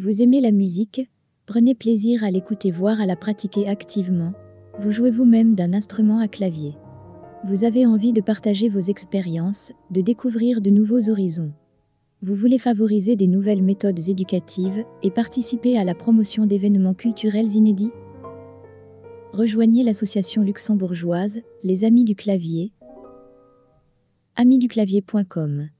Vous aimez la musique? Prenez plaisir à l'écouter, voire à la pratiquer activement. Vous jouez vous-même d'un instrument à clavier. Vous avez envie de partager vos expériences, de découvrir de nouveaux horizons. Vous voulez favoriser des nouvelles méthodes éducatives et participer à la promotion d'événements culturels inédits? Rejoignez l'association luxembourgeoise Les Amis du Clavier, amisduclavier.com.